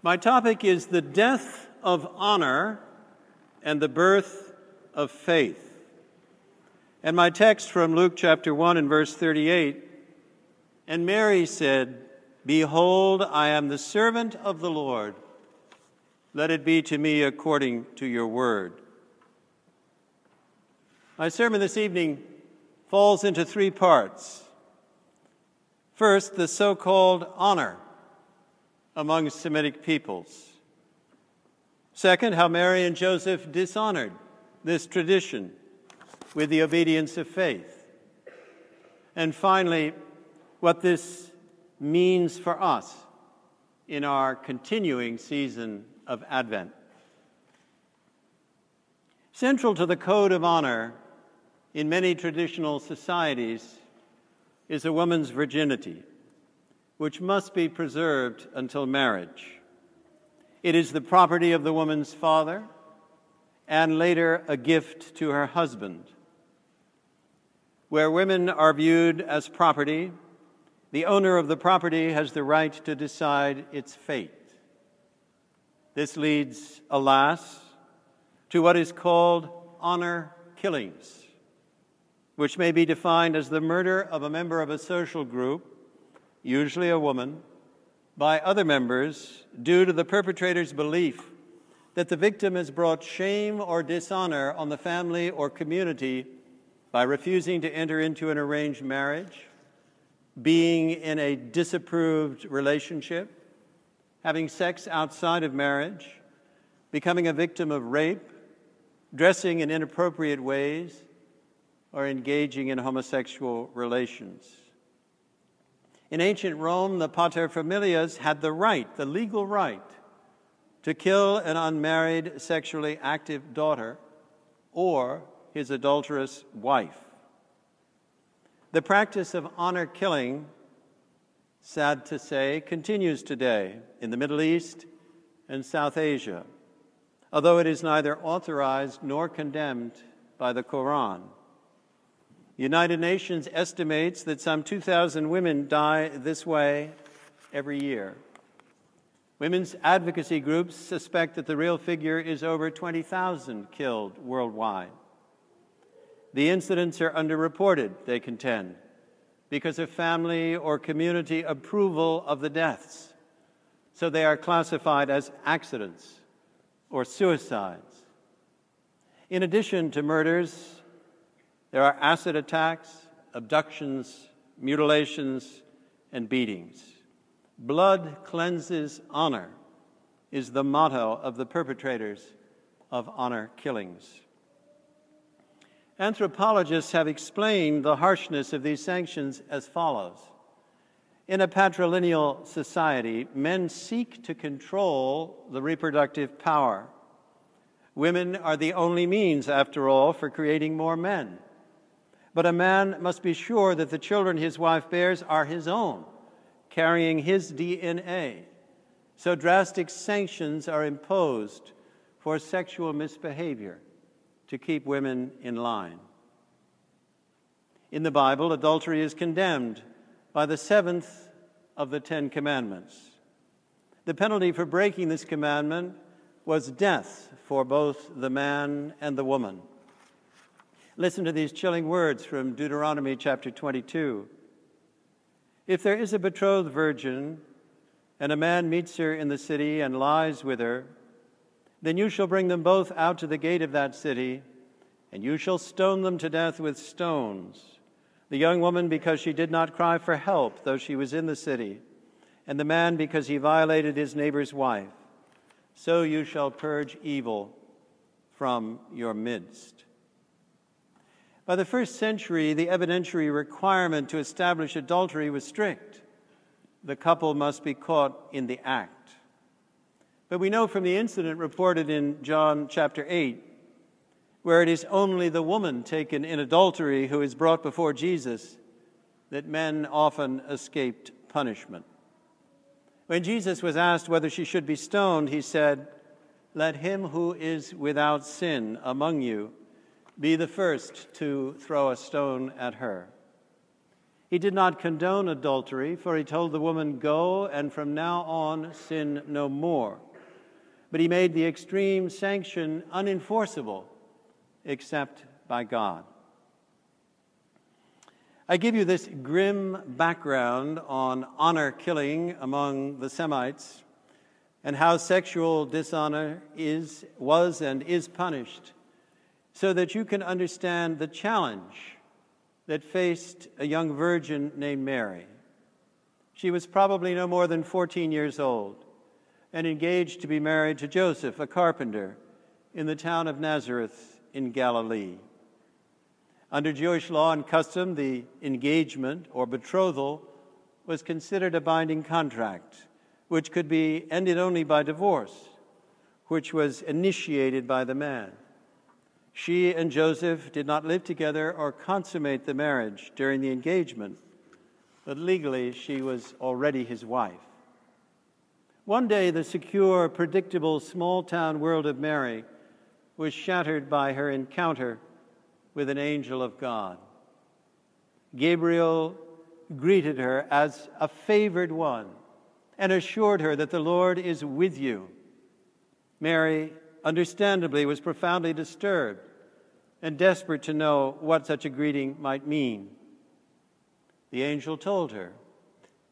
My topic is the death of honor and the birth of faith. And my text from Luke chapter 1 and verse 38 And Mary said, Behold, I am the servant of the Lord. Let it be to me according to your word. My sermon this evening falls into three parts. First, the so called honor among Semitic peoples. Second, how Mary and Joseph dishonored this tradition with the obedience of faith. And finally, what this means for us in our continuing season of Advent. Central to the code of honor in many traditional societies is a woman's virginity, which must be preserved until marriage. It is the property of the woman's father and later a gift to her husband. Where women are viewed as property, the owner of the property has the right to decide its fate. This leads, alas, to what is called honor killings which may be defined as the murder of a member of a social group, usually a woman, by other members due to the perpetrator's belief that the victim has brought shame or dishonor on the family or community by refusing to enter into an arranged marriage, being in a disapproved relationship, having sex outside of marriage, becoming a victim of rape, dressing in inappropriate ways, or engaging in homosexual relations. In ancient Rome, the paterfamilias had the right, the legal right, to kill an unmarried, sexually active daughter or his adulterous wife. The practice of honor killing, sad to say, continues today in the Middle East and South Asia, although it is neither authorized nor condemned by the Quran. United Nations estimates that some 2,000 women die this way every year. Women's advocacy groups suspect that the real figure is over 20,000 killed worldwide. The incidents are underreported, they contend, because of family or community approval of the deaths. So they are classified as accidents or suicides. In addition to murders, there are acid attacks, abductions, mutilations, and beatings. Blood cleanses honor is the motto of the perpetrators of honor killings. Anthropologists have explained the harshness of these sanctions as follows. In a patrilineal society, men seek to control the reproductive power. Women are the only means, after all, for creating more men. But a man must be sure that the children his wife bears are his own, carrying his DNA. So drastic sanctions are imposed for sexual misbehavior to keep women in line. In the Bible, adultery is condemned by the seventh of the Ten Commandments. The penalty for breaking this commandment was death for both the man and the woman. Listen to these chilling words from Deuteronomy chapter 22. If there is a betrothed virgin, and a man meets her in the city and lies with her, then you shall bring them both out to the gate of that city, and you shall stone them to death with stones. The young woman because she did not cry for help, though she was in the city, and the man because he violated his neighbor's wife. So you shall purge evil from your midst. By the first century, the evidentiary requirement to establish adultery was strict. The couple must be caught in the act. But we know from the incident reported in John chapter 8, where it is only the woman taken in adultery who is brought before Jesus, that men often escaped punishment. When Jesus was asked whether she should be stoned, he said, Let him who is without sin among you be the first to throw a stone at her. He did not condone adultery, for he told the woman, Go, and from now on sin no more. But he made the extreme sanction unenforceable except by God. I give you this grim background on honor killing among the Semites and how sexual dishonor is, was, and is punished, so that you can understand the challenge that faced a young virgin named Mary. She was probably no more than 14 years old and engaged to be married to Joseph, a carpenter, in the town of Nazareth in Galilee. Under Jewish law and custom, the engagement or betrothal was considered a binding contract, which could be ended only by divorce, which was initiated by the man. She and Joseph did not live together or consummate the marriage during the engagement, but legally she was already his wife. One day, the secure, predictable, small town world of Mary was shattered by her encounter with an angel of God. Gabriel greeted her as a favored one and assured her that the Lord is with you. Mary, understandably, was profoundly disturbed and desperate to know what such a greeting might mean. The angel told her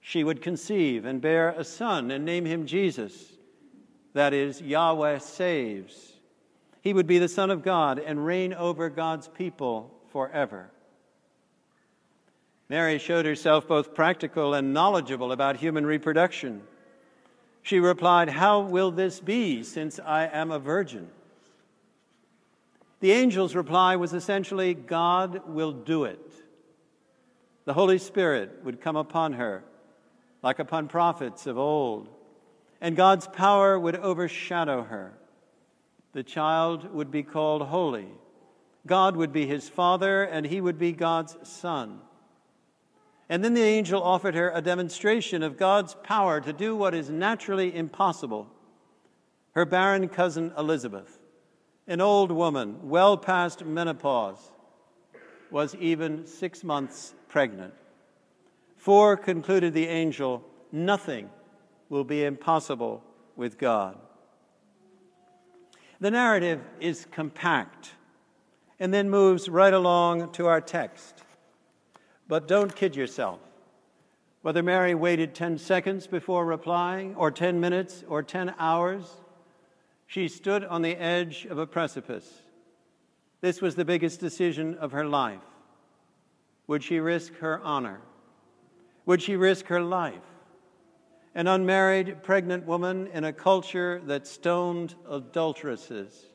she would conceive and bear a son and name him Jesus, that is, Yahweh saves. He would be the Son of God and reign over God's people forever. Mary showed herself both practical and knowledgeable about human reproduction. She replied, How will this be since I am a virgin? The angel's reply was essentially God will do it. The Holy Spirit would come upon her like upon prophets of old, and God's power would overshadow her. The child would be called holy. God would be his father, and he would be God's son. And then the angel offered her a demonstration of God's power to do what is naturally impossible. Her barren cousin Elizabeth an old woman, well past menopause, was even six months pregnant. For, concluded the angel, nothing will be impossible with God. The narrative is compact and then moves right along to our text. But don't kid yourself. Whether Mary waited 10 seconds before replying, or 10 minutes, or 10 hours, she stood on the edge of a precipice. This was the biggest decision of her life. Would she risk her honor? Would she risk her life? An unmarried pregnant woman in a culture that stoned adulteresses.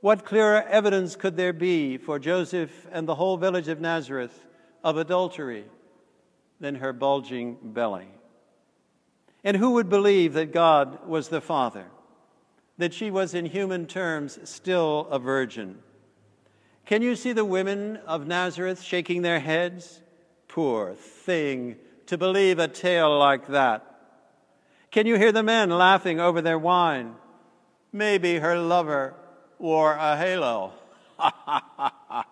What clearer evidence could there be for Joseph and the whole village of Nazareth of adultery than her bulging belly? And who would believe that God was the Father? That she was, in human terms, still a virgin. Can you see the women of Nazareth shaking their heads? Poor thing, to believe a tale like that. Can you hear the men laughing over their wine? Maybe her lover wore a halo.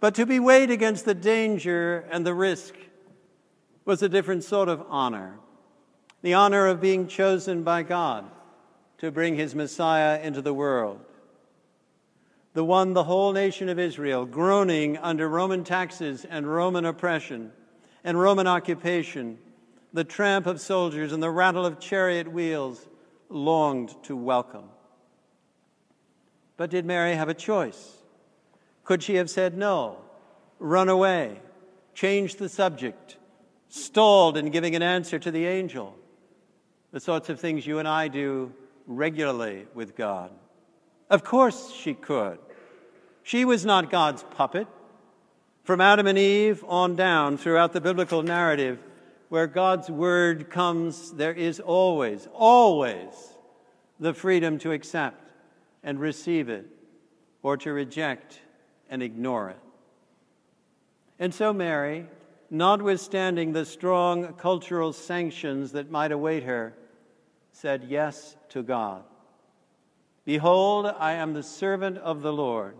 but to be weighed against the danger and the risk was a different sort of honor the honor of being chosen by God to bring his Messiah into the world. The one the whole nation of Israel, groaning under Roman taxes and Roman oppression and Roman occupation, the tramp of soldiers and the rattle of chariot wheels, longed to welcome. But did Mary have a choice? Could she have said no, run away, changed the subject, stalled in giving an answer to the angel? The sorts of things you and I do regularly with God? Of course she could. She was not God's puppet. From Adam and Eve on down throughout the biblical narrative, where God's word comes, there is always, always the freedom to accept and receive it or to reject and ignore it. And so, Mary, notwithstanding the strong cultural sanctions that might await her, said yes to God. Behold, I am the servant of the Lord.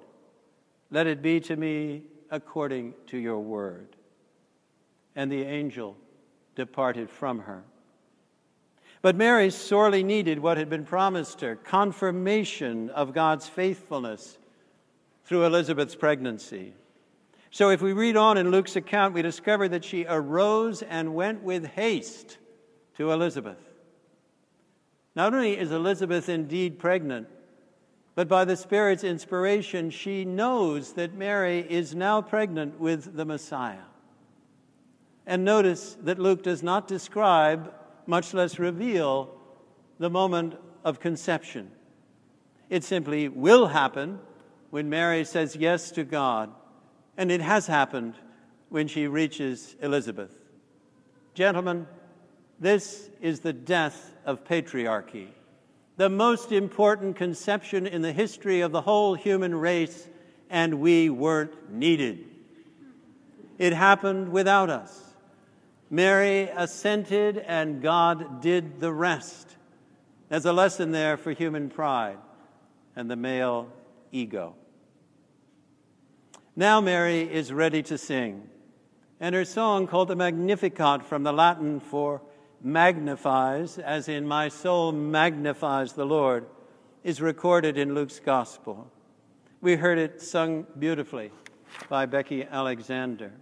Let it be to me according to your word. And the angel departed from her. But Mary sorely needed what had been promised her confirmation of God's faithfulness through Elizabeth's pregnancy. So, if we read on in Luke's account, we discover that she arose and went with haste to Elizabeth. Not only is Elizabeth indeed pregnant, but by the Spirit's inspiration, she knows that Mary is now pregnant with the Messiah. And notice that Luke does not describe, much less reveal, the moment of conception. It simply will happen when Mary says yes to God, and it has happened when she reaches Elizabeth. Gentlemen, this is the death of patriarchy the most important conception in the history of the whole human race, and we weren't needed. It happened without us. Mary assented, and God did the rest. There's a lesson there for human pride and the male ego. Now, Mary is ready to sing, and her song, called the Magnificat from the Latin for magnifies, as in my soul magnifies the Lord, is recorded in Luke's gospel. We heard it sung beautifully by Becky Alexander.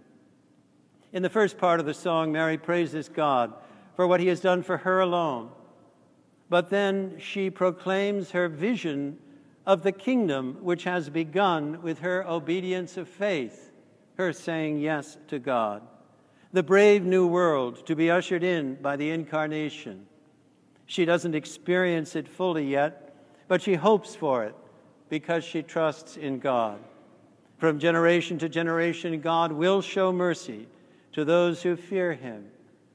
In the first part of the song, Mary praises God for what he has done for her alone. But then she proclaims her vision of the kingdom which has begun with her obedience of faith, her saying yes to God the brave new world to be ushered in by the incarnation. She doesn't experience it fully yet, but she hopes for it because she trusts in God. From generation to generation, God will show mercy to those who fear him,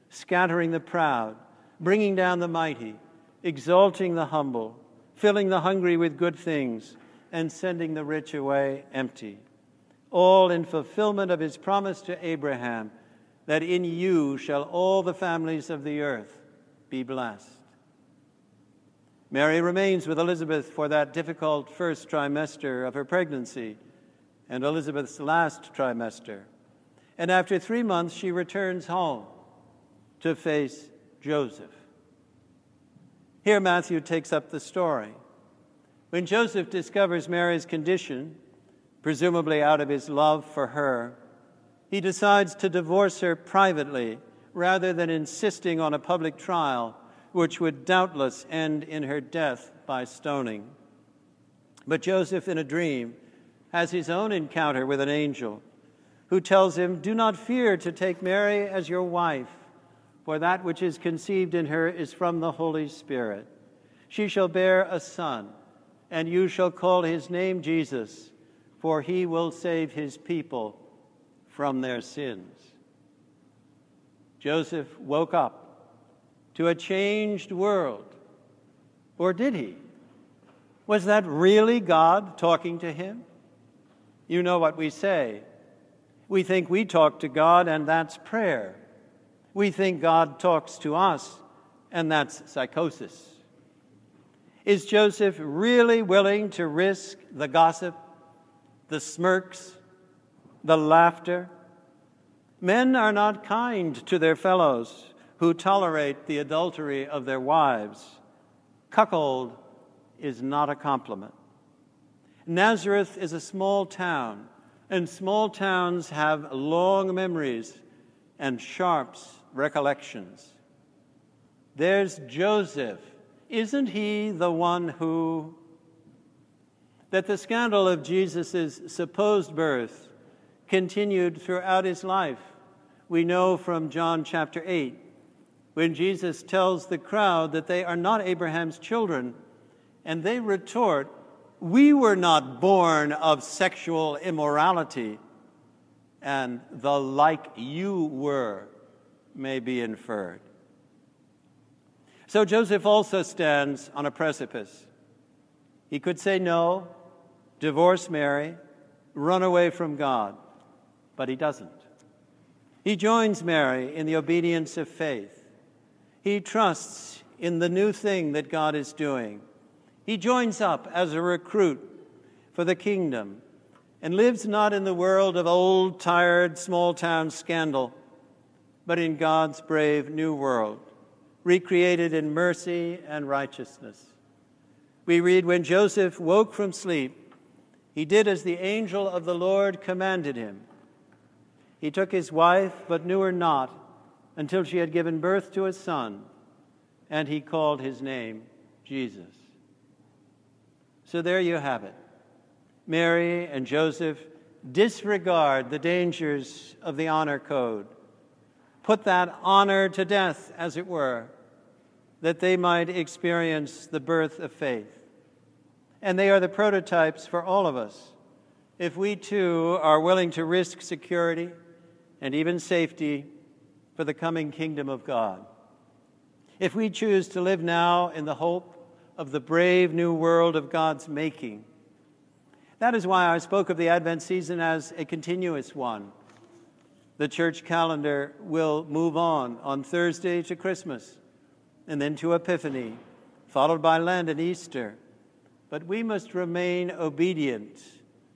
scattering the proud, bringing down the mighty, exalting the humble, filling the hungry with good things, and sending the rich away empty. All in fulfillment of his promise to Abraham that in you shall all the families of the earth be blessed. Mary remains with Elizabeth for that difficult first trimester of her pregnancy and Elizabeth's last trimester. And after three months, she returns home to face Joseph. Here, Matthew takes up the story. When Joseph discovers Mary's condition, presumably out of his love for her, he decides to divorce her privately rather than insisting on a public trial, which would doubtless end in her death by stoning. But Joseph, in a dream, has his own encounter with an angel who tells him, Do not fear to take Mary as your wife, for that which is conceived in her is from the Holy Spirit. She shall bear a son, and you shall call his name Jesus, for he will save his people from their sins. Joseph woke up to a changed world. Or did he? Was that really God talking to him? You know what we say. We think we talk to God, and that's prayer. We think God talks to us, and that's psychosis. Is Joseph really willing to risk the gossip, the smirks, the laughter. Men are not kind to their fellows who tolerate the adultery of their wives. Cuckold is not a compliment. Nazareth is a small town, and small towns have long memories and sharp recollections. There's Joseph. Isn't he the one who? That the scandal of Jesus' supposed birth continued throughout his life. We know from John chapter 8, when Jesus tells the crowd that they are not Abraham's children, and they retort, We were not born of sexual immorality, and the like you were may be inferred. So Joseph also stands on a precipice. He could say no, divorce Mary, run away from God but he doesn't. He joins Mary in the obedience of faith. He trusts in the new thing that God is doing. He joins up as a recruit for the kingdom and lives not in the world of old, tired, small town scandal, but in God's brave new world, recreated in mercy and righteousness. We read, When Joseph woke from sleep, he did as the angel of the Lord commanded him. He took his wife, but knew her not until she had given birth to a son, and he called his name Jesus. So there you have it. Mary and Joseph disregard the dangers of the honor code, put that honor to death, as it were, that they might experience the birth of faith. And they are the prototypes for all of us. If we too are willing to risk security and even safety for the coming kingdom of God. If we choose to live now in the hope of the brave new world of God's making, that is why I spoke of the Advent season as a continuous one. The church calendar will move on on Thursday to Christmas and then to Epiphany, followed by Lent and Easter. But we must remain obedient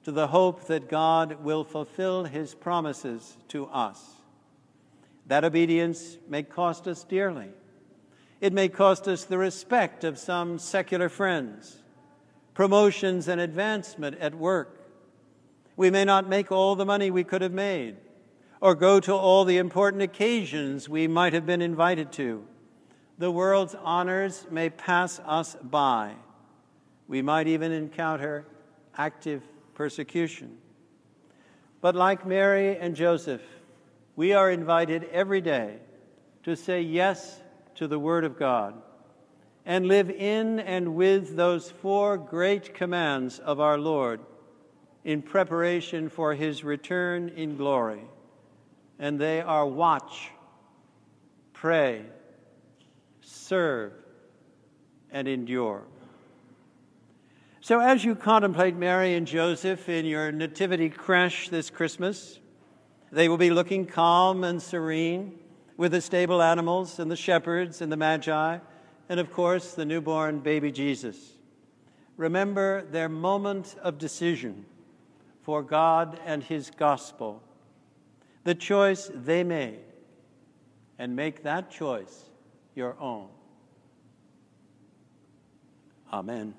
to the hope that God will fulfill his promises to us. That obedience may cost us dearly. It may cost us the respect of some secular friends, promotions and advancement at work. We may not make all the money we could have made, or go to all the important occasions we might have been invited to. The world's honors may pass us by. We might even encounter active persecution. But like Mary and Joseph, we are invited every day to say yes to the Word of God and live in and with those four great commands of our Lord in preparation for His return in glory. And they are watch, pray, serve, and endure. So, as you contemplate Mary and Joseph in your nativity creche this Christmas, they will be looking calm and serene with the stable animals and the shepherds and the magi, and of course, the newborn baby Jesus. Remember their moment of decision for God and His gospel, the choice they made, and make that choice your own. Amen.